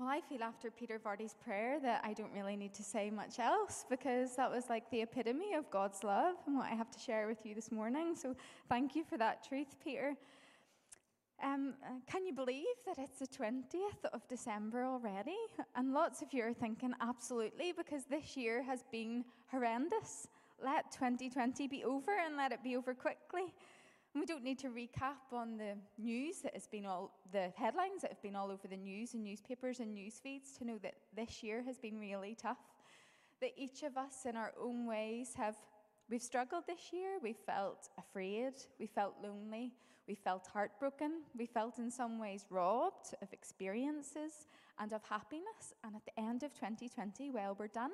Well, I feel after Peter Vardy's prayer that I don't really need to say much else because that was like the epitome of God's love and what I have to share with you this morning. So thank you for that truth, Peter. Um, can you believe that it's the 20th of December already? And lots of you are thinking, absolutely, because this year has been horrendous. Let 2020 be over and let it be over quickly. And we don't need to recap on the news that has been all the headlines that have been all over the news and newspapers and news feeds to know that this year has been really tough. That each of us, in our own ways, have we've struggled this year. We felt afraid. We felt lonely. We felt heartbroken. We felt, in some ways, robbed of experiences and of happiness. And at the end of 2020, well, we're done.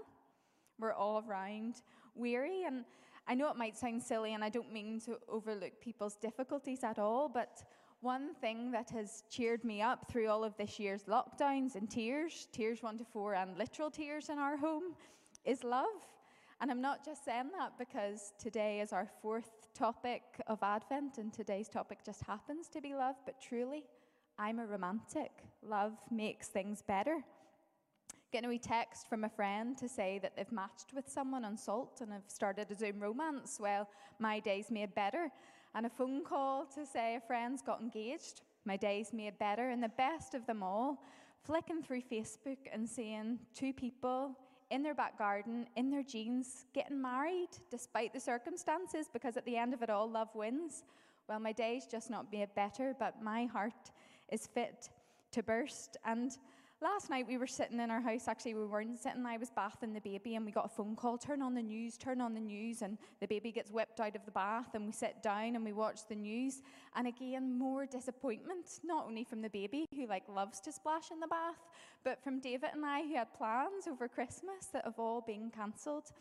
We're all round weary and I know it might sound silly, and I don't mean to overlook people's difficulties at all, but one thing that has cheered me up through all of this year's lockdowns and tiers, tiers one to four, and literal tears in our home, is love. And I'm not just saying that because today is our fourth topic of Advent, and today's topic just happens to be love, but truly, I'm a romantic. Love makes things better getting a wee text from a friend to say that they've matched with someone on Salt and have started a Zoom romance. Well, my day's made better. And a phone call to say a friend's got engaged. My day's made better. And the best of them all, flicking through Facebook and seeing two people in their back garden, in their jeans, getting married despite the circumstances, because at the end of it all, love wins. Well, my day's just not made better, but my heart is fit to burst. And Last night we were sitting in our house, actually, we weren't sitting, I was bathing the baby, and we got a phone call turn on the news, turn on the news, and the baby gets whipped out of the bath, and we sit down and we watch the news. And again, more disappointment, not only from the baby, who like loves to splash in the bath, but from David and I, who had plans over Christmas that have all been cancelled.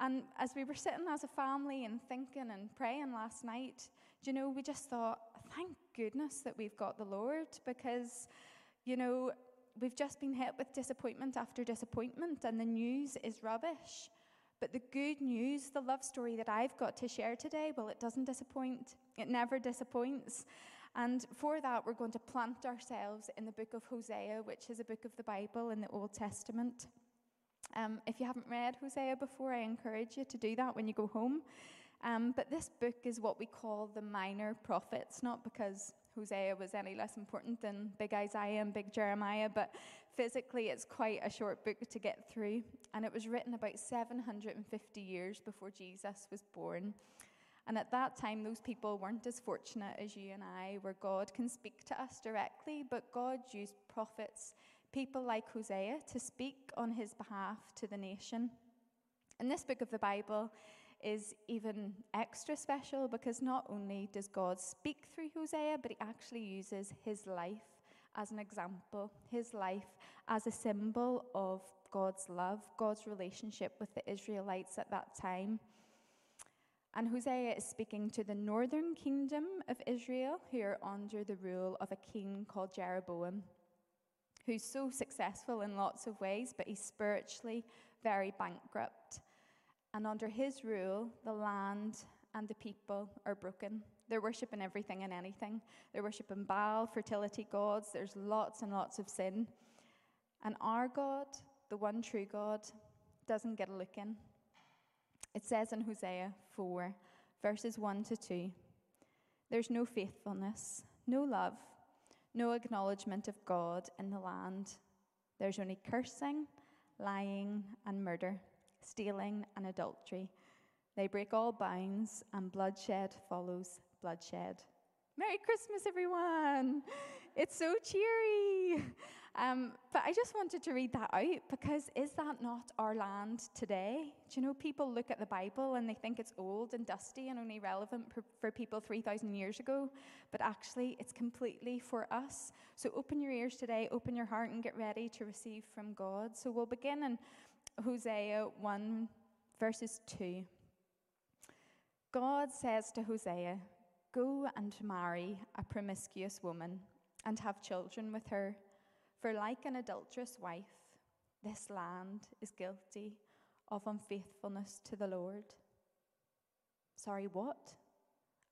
And as we were sitting as a family and thinking and praying last night, do you know, we just thought, thank goodness that we've got the Lord because, you know, we've just been hit with disappointment after disappointment, and the news is rubbish. But the good news, the love story that I've got to share today, well, it doesn't disappoint. It never disappoints. And for that, we're going to plant ourselves in the book of Hosea, which is a book of the Bible in the Old Testament. Um, if you haven't read Hosea before, I encourage you to do that when you go home. Um, but this book is what we call the minor prophets, not because Hosea was any less important than big Isaiah and big Jeremiah, but physically it's quite a short book to get through. And it was written about 750 years before Jesus was born. And at that time, those people weren't as fortunate as you and I, where God can speak to us directly, but God used prophets, people like Hosea, to speak on his behalf to the nation. In this book of the Bible, is even extra special because not only does God speak through Hosea, but he actually uses his life as an example, his life as a symbol of God's love, God's relationship with the Israelites at that time. And Hosea is speaking to the northern kingdom of Israel, who are under the rule of a king called Jeroboam, who's so successful in lots of ways, but he's spiritually very bankrupt. And under his rule, the land and the people are broken. They're worshipping everything and anything. They're worshipping Baal, fertility gods. There's lots and lots of sin. And our God, the one true God, doesn't get a look in. It says in Hosea 4, verses 1 to 2 There's no faithfulness, no love, no acknowledgement of God in the land. There's only cursing, lying, and murder stealing, and adultery. They break all bounds, and bloodshed follows bloodshed. Merry Christmas, everyone! It's so cheery. Um, but I just wanted to read that out because is that not our land today? Do you know, people look at the Bible and they think it's old and dusty and only relevant for, people 3,000 years ago, but actually it's completely for us. So open your ears today, open your heart, and get ready to receive from God. So we'll begin in Hosea 1, verses 2. God says to Hosea, Go and marry a promiscuous woman and have children with her, for like an adulterous wife, this land is guilty of unfaithfulness to the Lord. Sorry, what?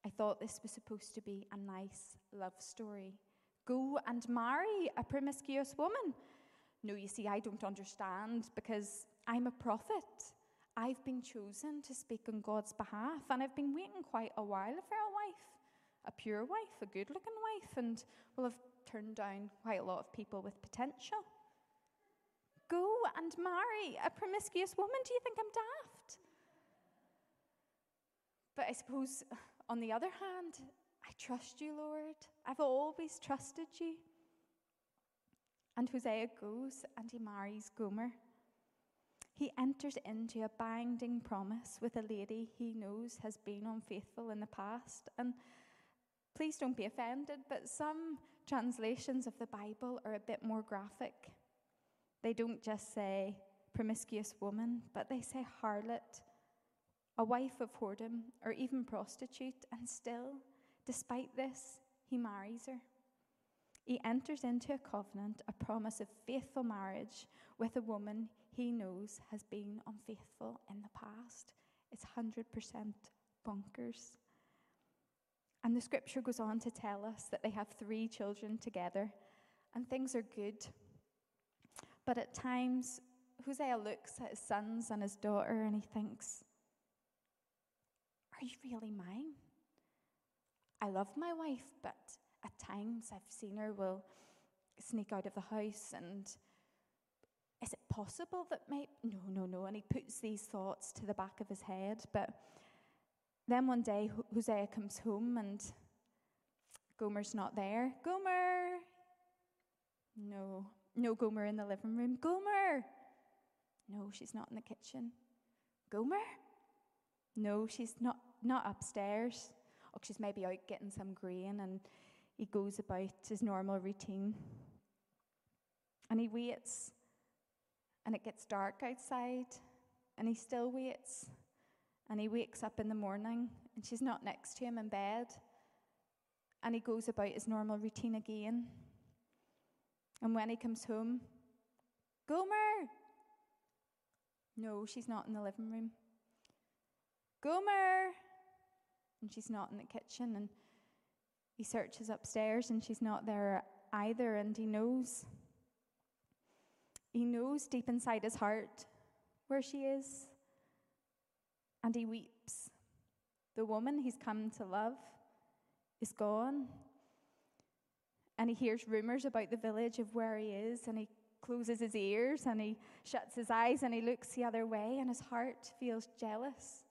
I thought this was supposed to be a nice love story. Go and marry a promiscuous woman. No, you see, I don't understand because I'm a prophet. I've been chosen to speak on God's behalf, and I've been waiting quite a while for a wife, a pure wife, a good looking wife, and will have turned down quite a lot of people with potential. Go and marry a promiscuous woman. Do you think I'm daft? But I suppose, on the other hand, I trust you, Lord. I've always trusted you. And Hosea goes and he marries Gomer. He enters into a binding promise with a lady he knows has been unfaithful in the past. And please don't be offended, but some translations of the Bible are a bit more graphic. They don't just say promiscuous woman, but they say harlot, a wife of whoredom, or even prostitute, and still, despite this, he marries her. He enters into a covenant, a promise of faithful marriage with a woman he knows has been unfaithful in the past. It's 100% bonkers. And the scripture goes on to tell us that they have three children together and things are good. But at times, Hosea looks at his sons and his daughter and he thinks, Are you really mine? I love my wife, but at times I've seen her will sneak out of the house and is it possible that maybe no no no and he puts these thoughts to the back of his head but then one day hosea comes home and gomer's not there. Gomer! No no gomer in the living room. Gomer! No she's not in the kitchen. Gomer! No she's not not upstairs. Oh she's maybe out getting some grain and he goes about his normal routine. And he waits, and it gets dark outside, and he still waits. And he wakes up in the morning, and she's not next to him in bed. And he goes about his normal routine again. And when he comes home, Gomer! No, she's not in the living room. Gomer! And she's not in the kitchen. And he searches upstairs and she's not there either, and he knows. He knows deep inside his heart where she is, and he weeps. The woman he's come to love is gone. And he hears rumors about the village of where he is, and he closes his ears and he shuts his eyes and he looks the other way, and his heart feels jealous.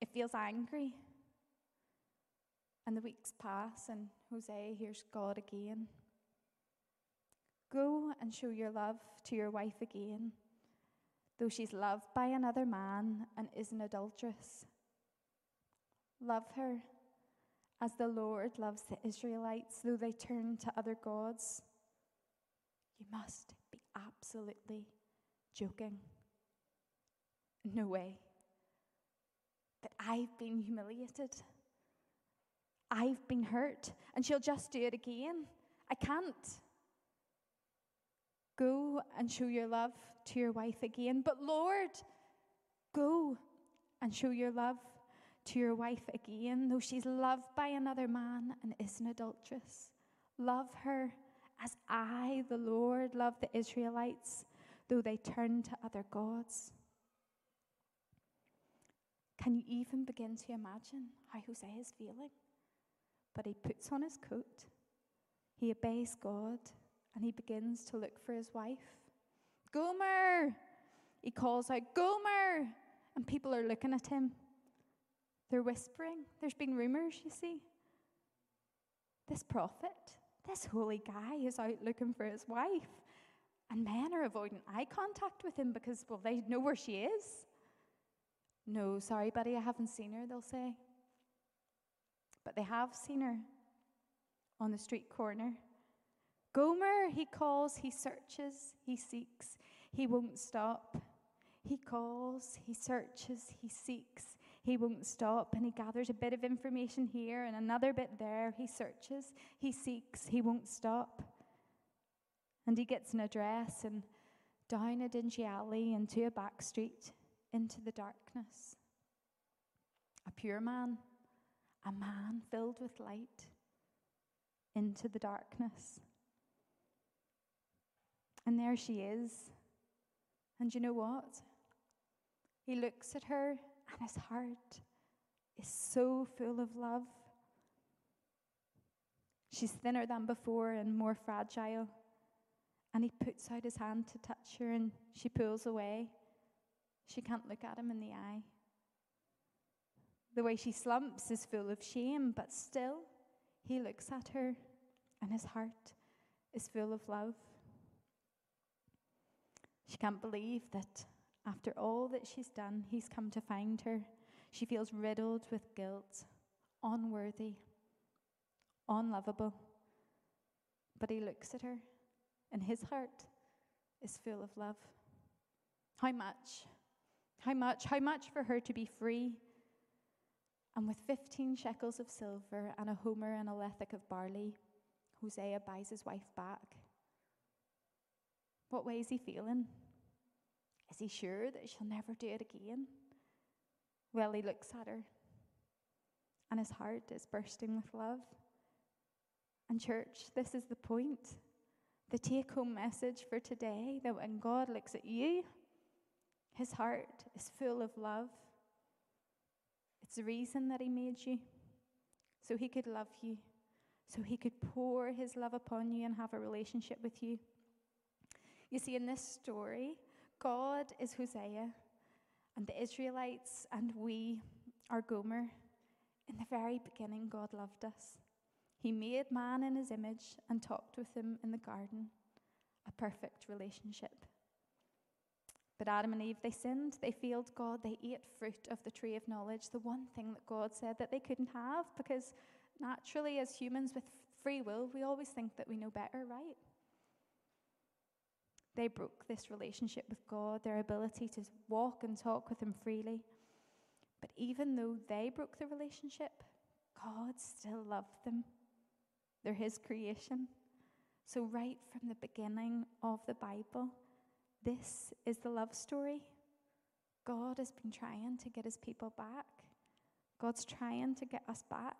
It feels angry. And the weeks pass, and Hosea hears God again. Go and show your love to your wife again, though she's loved by another man and is an adulteress. Love her as the Lord loves the Israelites, though they turn to other gods. You must be absolutely joking. No way. That I've been humiliated. I've been hurt, and she'll just do it again. I can't. Go and show your love to your wife again. But Lord, go and show your love to your wife again, though she's loved by another man and is an adulteress. Love her as I, the Lord, love the Israelites, though they turn to other gods. Can you even begin to imagine how Hosea is feeling? But he puts on his coat, he obeys God, and he begins to look for his wife. Gomer! He calls out, Gomer! And people are looking at him. They're whispering. There's been rumors, you see. This prophet, this holy guy, is out looking for his wife. And men are avoiding eye contact with him because, well, they know where she is. No, sorry, buddy, I haven't seen her, they'll say but they have seen her on the street corner. Gomer, he calls, he searches, he seeks, he won't stop. He calls, he searches, he seeks, he won't stop, and he gathers a bit of information here and another bit there. He searches, he seeks, he won't stop. And he gets an address and down a dingy alley into a back street into the darkness. A pure man a man filled with light into the darkness. And there she is. And you know what? He looks at her, and his heart is so full of love. She's thinner than before and more fragile. And he puts out his hand to touch her, and she pulls away. She can't look at him in the eye. The way she slumps is full of shame, but still, he looks at her, and his heart is full of love. She can't believe that after all that she's done, he's come to find her. She feels riddled with guilt, unworthy, unlovable. But he looks at her, and his heart is full of love. How much? How much? How much for her to be free? And with 15 shekels of silver and a homer and a lethech of barley, Hosea buys his wife back. What way is he feeling? Is he sure that she'll never do it again? Well, he looks at her, and his heart is bursting with love. And, church, this is the point. The take home message for today that when God looks at you, his heart is full of love. It's the reason that he made you, so he could love you, so he could pour his love upon you and have a relationship with you. You see, in this story, God is Hosea, and the Israelites and we are Gomer. In the very beginning, God loved us. He made man in his image and talked with him in the garden, a perfect relationship. But Adam and Eve, they sinned, they failed God, they ate fruit of the tree of knowledge, the one thing that God said that they couldn't have, because naturally, as humans with free will, we always think that we know better, right? They broke this relationship with God, their ability to walk and talk with Him freely. But even though they broke the relationship, God still loved them. They're His creation. So, right from the beginning of the Bible, this is the love story. God has been trying to get His people back, God's trying to get us back.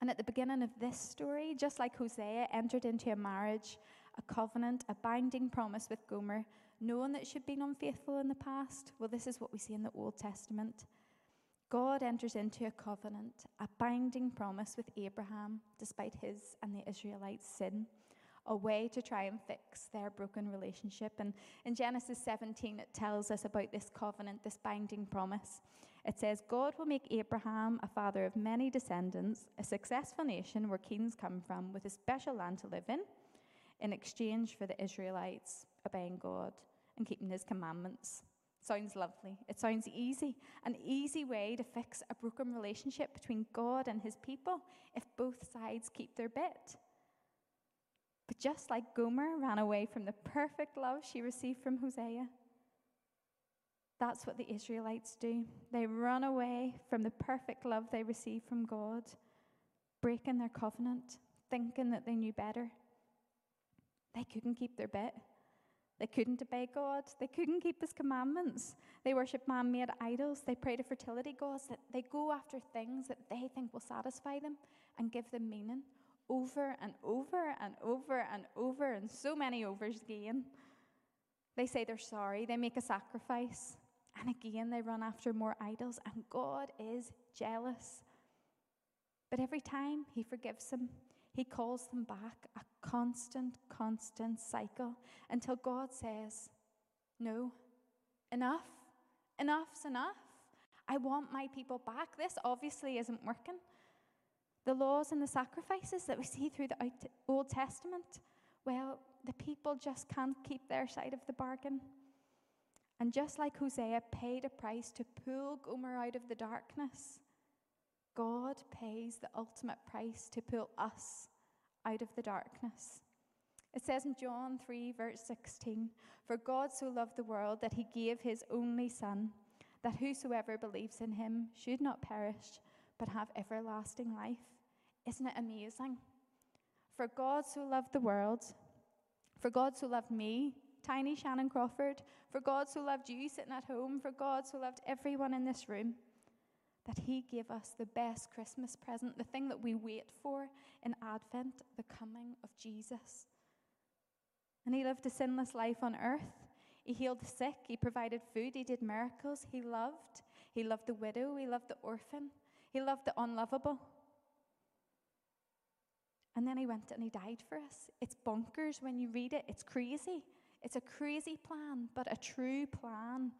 And at the beginning of this story, just like Hosea entered into a marriage a covenant, a binding promise with Gomer, knowing that she'd been unfaithful in the past. Well, this is what we see in the Old Testament. God enters into a covenant, a binding promise with Abraham, despite his and the Israelites' sin, a way to try and fix their broken relationship. And in Genesis 17, it tells us about this covenant, this binding promise. It says, God will make Abraham a father of many descendants, a successful nation where kings come from, with a special land to live in in exchange for the Israelites obeying God and keeping his commandments. Sounds lovely. It sounds easy. An easy way to fix a broken relationship between God and his people if both sides keep their bit. But just like Gomer ran away from the perfect love she received from Hosea, that's what the Israelites do. They run away from the perfect love they received from God, breaking their covenant, thinking that they knew better. They couldn't keep their bit. They couldn't obey God. They couldn't keep His commandments. They worship man made idols. They pray to fertility gods. They go after things that they think will satisfy them and give them meaning over and over and over and over, and so many overs again. They say they're sorry. They make a sacrifice. And again, they run after more idols. And God is jealous. But every time, He forgives them. He calls them back, a constant, constant cycle until God says, No, enough, enough's enough. I want my people back. This obviously isn't working. The laws and the sacrifices that we see through the Old Testament, well, the people just can't keep their side of the bargain. And just like Hosea paid a price to pull Gomer out of the darkness, God pays the ultimate price to pull us out of the darkness. It says in John 3, verse 16 For God so loved the world that he gave his only Son, that whosoever believes in him should not perish, but have everlasting life. Isn't it amazing? For God so loved the world, for God so loved me, tiny Shannon Crawford, for God so loved you sitting at home, for God so loved everyone in this room that He gave us the best Christmas present, the thing that we wait for in Advent, the coming of Jesus. And he lived a sinless life on earth. He healed the sick, he provided food, he did miracles, he loved. He loved the widow, he loved the orphan, he loved the unlovable. And then he went and he died for us. It's bonkers when you read it, it's crazy. It's a crazy plan, but a true plan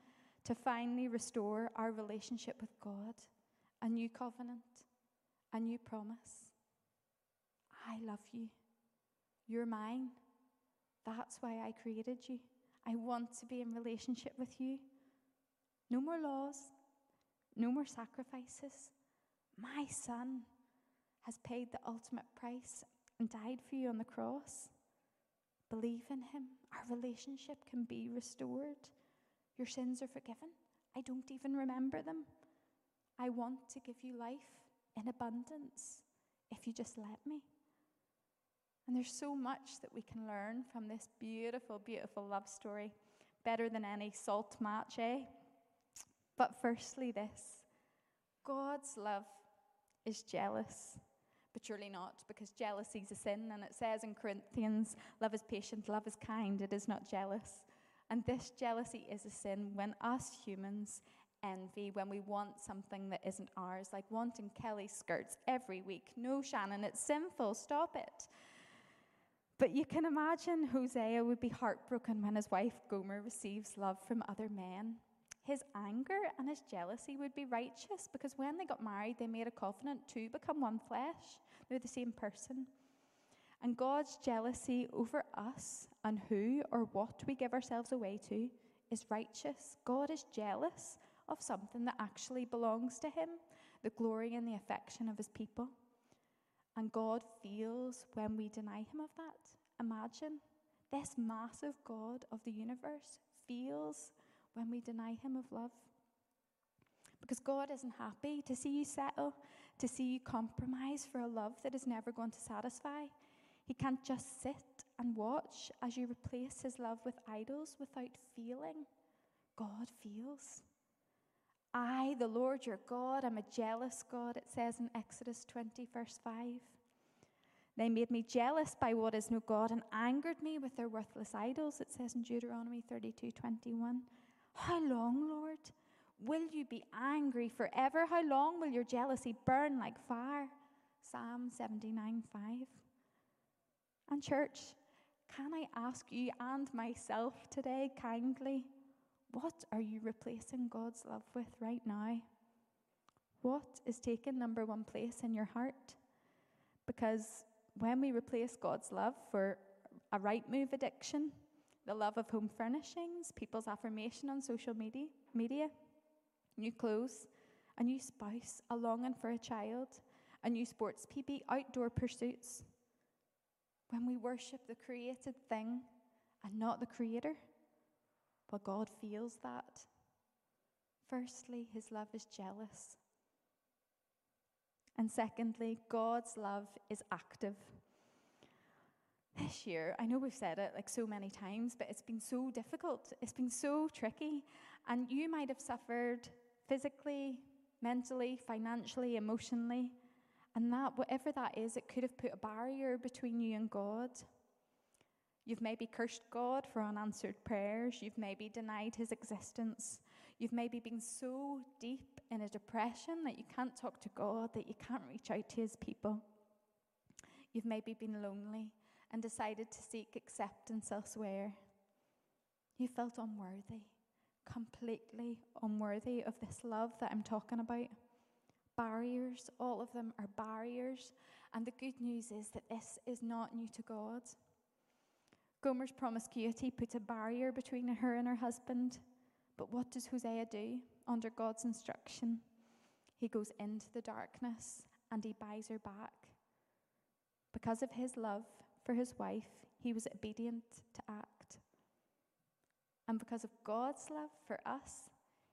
to finally restore our relationship with God, a new covenant, a new promise. I love you. You're mine. That's why I created you. I want to be in relationship with you. No more laws, no more sacrifices. My son has paid the ultimate price and died for you on the cross. Believe in him. Our relationship can be restored. Your sins are forgiven. I don't even remember them. I want to give you life in abundance if you just let me. And there's so much that we can learn from this beautiful, beautiful love story, better than any salt match, eh? But firstly, this God's love is jealous, but surely not, because jealousy is a sin. And it says in Corinthians, love is patient, love is kind, it is not jealous. And this jealousy is a sin when us humans envy, when we want something that isn't ours, like wanting Kelly's skirts every week. No, Shannon, it's sinful. Stop it. But you can imagine Hosea would be heartbroken when his wife Gomer receives love from other men. His anger and his jealousy would be righteous because when they got married, they made a covenant to become one flesh. They're the same person. And God's jealousy over us and who or what we give ourselves away to is righteous. God is jealous of something that actually belongs to Him, the glory and the affection of His people. And God feels when we deny Him of that. Imagine this massive God of the universe feels when we deny Him of love. Because God isn't happy to see you settle, to see you compromise for a love that is never going to satisfy. He can't just sit and watch as you replace His love with idols without feeling. God feels. I, the Lord your God, am a jealous God, it says in Exodus 20, verse 5. They made me jealous by what is no God and angered me with their worthless idols, it says in Deuteronomy 32, 21. How long, Lord? Will you be angry forever? How long will your jealousy burn like fire? Psalm 79, 5. And, church, can I ask you and myself today kindly, what are you replacing God's love with right now? What is taking number one place in your heart? Because when we replace God's love for a Rightmove addiction, the love of home furnishings, people's affirmation on social media, media, new clothes, a new spouse, a longing for a child, a new sports PB, outdoor pursuits, when we worship the created thing and not the creator, well, God feels that. Firstly, his love is jealous. And secondly, God's love is active. This year, I know we've said it like so many times, but it's been so difficult. It's been so tricky. And you might have suffered physically, mentally, financially, emotionally. And that, whatever that is, it could have put a barrier between you and God. You've maybe cursed God for unanswered prayers. You've maybe denied his existence. You've maybe been so deep in a depression that you can't talk to God, that you can't reach out to his people. You've maybe been lonely and decided to seek acceptance elsewhere. You felt unworthy, completely unworthy of this love that I'm talking about. Barriers, all of them are barriers. And the good news is that this is not new to God. Gomer's promiscuity puts a barrier between her and her husband. But what does Hosea do under God's instruction? He goes into the darkness and he buys her back. Because of his love for his wife, he was obedient to act. And because of God's love for us,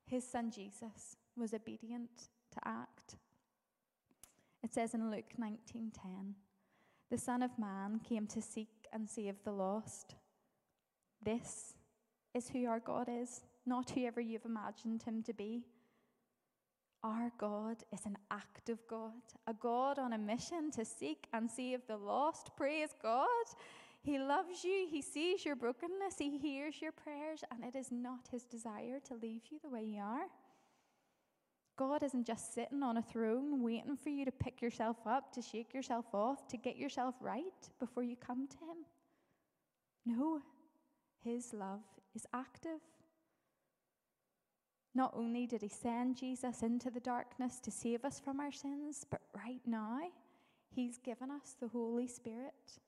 his son Jesus was obedient to act. It says in Luke 19:10, "The Son of Man came to seek and save the lost. This is who our God is, not whoever you've imagined him to be. Our God is an active God, a God on a mission to seek and save the lost. Praise God. He loves you. He sees your brokenness. He hears your prayers. And it is not His desire to leave you the way you are. God isn't just sitting on a throne waiting for you to pick yourself up, to shake yourself off, to get yourself right before you come to Him. No, His love is active. Not only did He send Jesus into the darkness to save us from our sins, but right now, He's given us the Holy Spirit,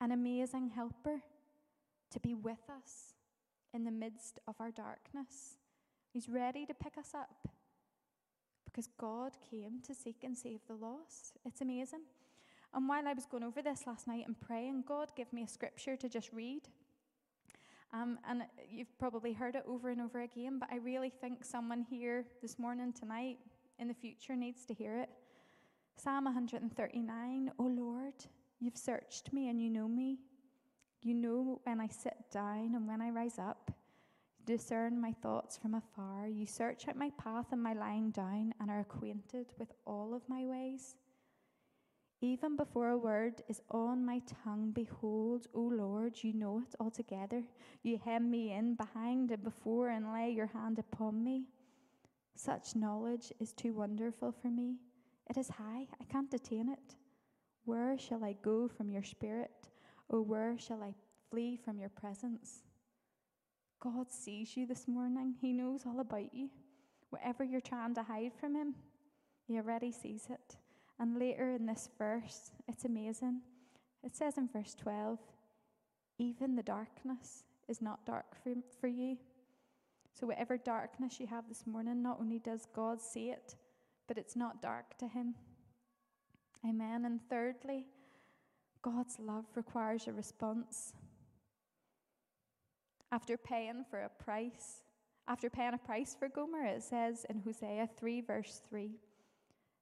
an amazing helper to be with us in the midst of our darkness. He's ready to pick us up because God came to seek and save the lost. It's amazing. And while I was going over this last night and praying, God gave me a scripture to just read. Um, and you've probably heard it over and over again, but I really think someone here this morning, tonight, in the future needs to hear it. Psalm 139 O Lord, you've searched me and you know me. You know when I sit down and when I rise up discern my thoughts from afar. You search out my path and my lying down and are acquainted with all of my ways. Even before a word is on my tongue, behold, O Lord, you know it altogether. You hem me in behind and before and lay your hand upon me. Such knowledge is too wonderful for me. It is high, I can't attain it. Where shall I go from your spirit? Or where shall I flee from your presence? God sees you this morning. He knows all about you. Whatever you're trying to hide from Him, He already sees it. And later in this verse, it's amazing. It says in verse 12, even the darkness is not dark for, for you. So, whatever darkness you have this morning, not only does God see it, but it's not dark to Him. Amen. And thirdly, God's love requires a response. After paying for a price, after paying a price for Gomer, it says in Hosea 3, verse 3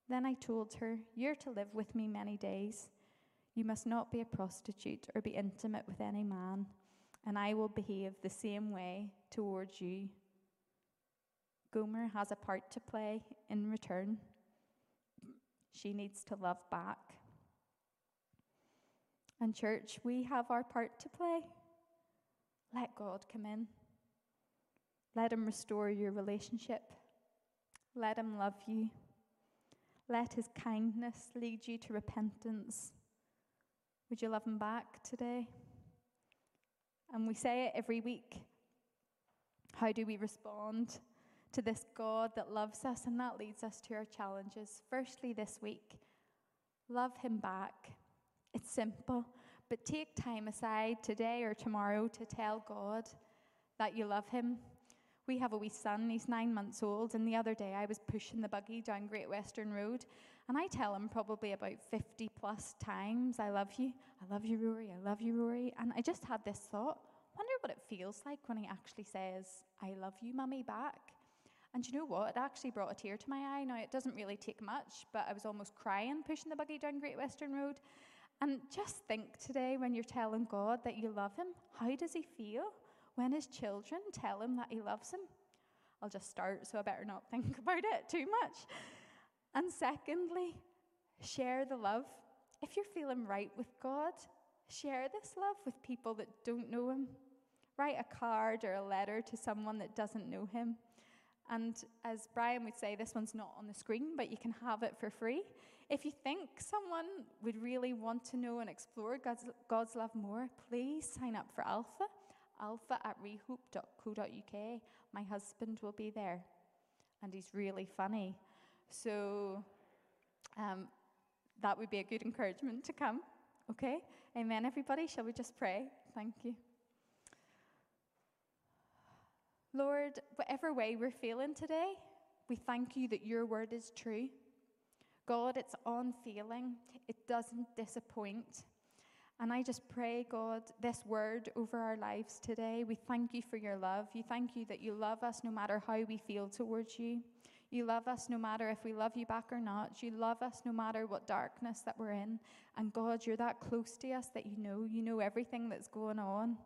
Then I told her, You're to live with me many days. You must not be a prostitute or be intimate with any man, and I will behave the same way towards you. Gomer has a part to play in return. She needs to love back. And, church, we have our part to play. Let God come in. Let Him restore your relationship. Let Him love you. Let His kindness lead you to repentance. Would you love Him back today? And we say it every week. How do we respond to this God that loves us? And that leads us to our challenges. Firstly, this week, love Him back. It's simple. But take time aside today or tomorrow to tell God that you love Him. We have a wee son, he's nine months old, and the other day I was pushing the buggy down Great Western Road, and I tell him probably about 50 plus times, I love you, I love you, Rory, I love you, Rory. And I just had this thought, wonder what it feels like when he actually says, I love you, mummy, back. And you know what? It actually brought a tear to my eye. Now, it doesn't really take much, but I was almost crying pushing the buggy down Great Western Road. And just think today when you're telling God that you love Him, how does He feel when His children tell Him that He loves Him? I'll just start, so I better not think about it too much. And secondly, share the love. If you're feeling right with God, share this love with people that don't know Him. Write a card or a letter to someone that doesn't know Him. And as Brian would say, this one's not on the screen, but you can have it for free. If you think someone would really want to know and explore God's, God's love more, please sign up for Alpha, alpha at rehope.co.uk. My husband will be there, and he's really funny. So um, that would be a good encouragement to come. Okay? Amen, everybody. Shall we just pray? Thank you. Lord, whatever way we're feeling today, we thank you that your word is true. God, it's unfailing, it doesn't disappoint. And I just pray, God, this word over our lives today. We thank you for your love. You thank you that you love us no matter how we feel towards you. You love us no matter if we love you back or not. You love us no matter what darkness that we're in. And God, you're that close to us that you know. You know everything that's going on.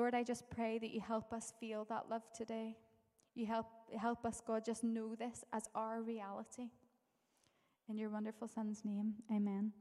Lord, I just pray that you help us feel that love today. You help, help us, God, just know this as our reality. In your wonderful Son's name, amen.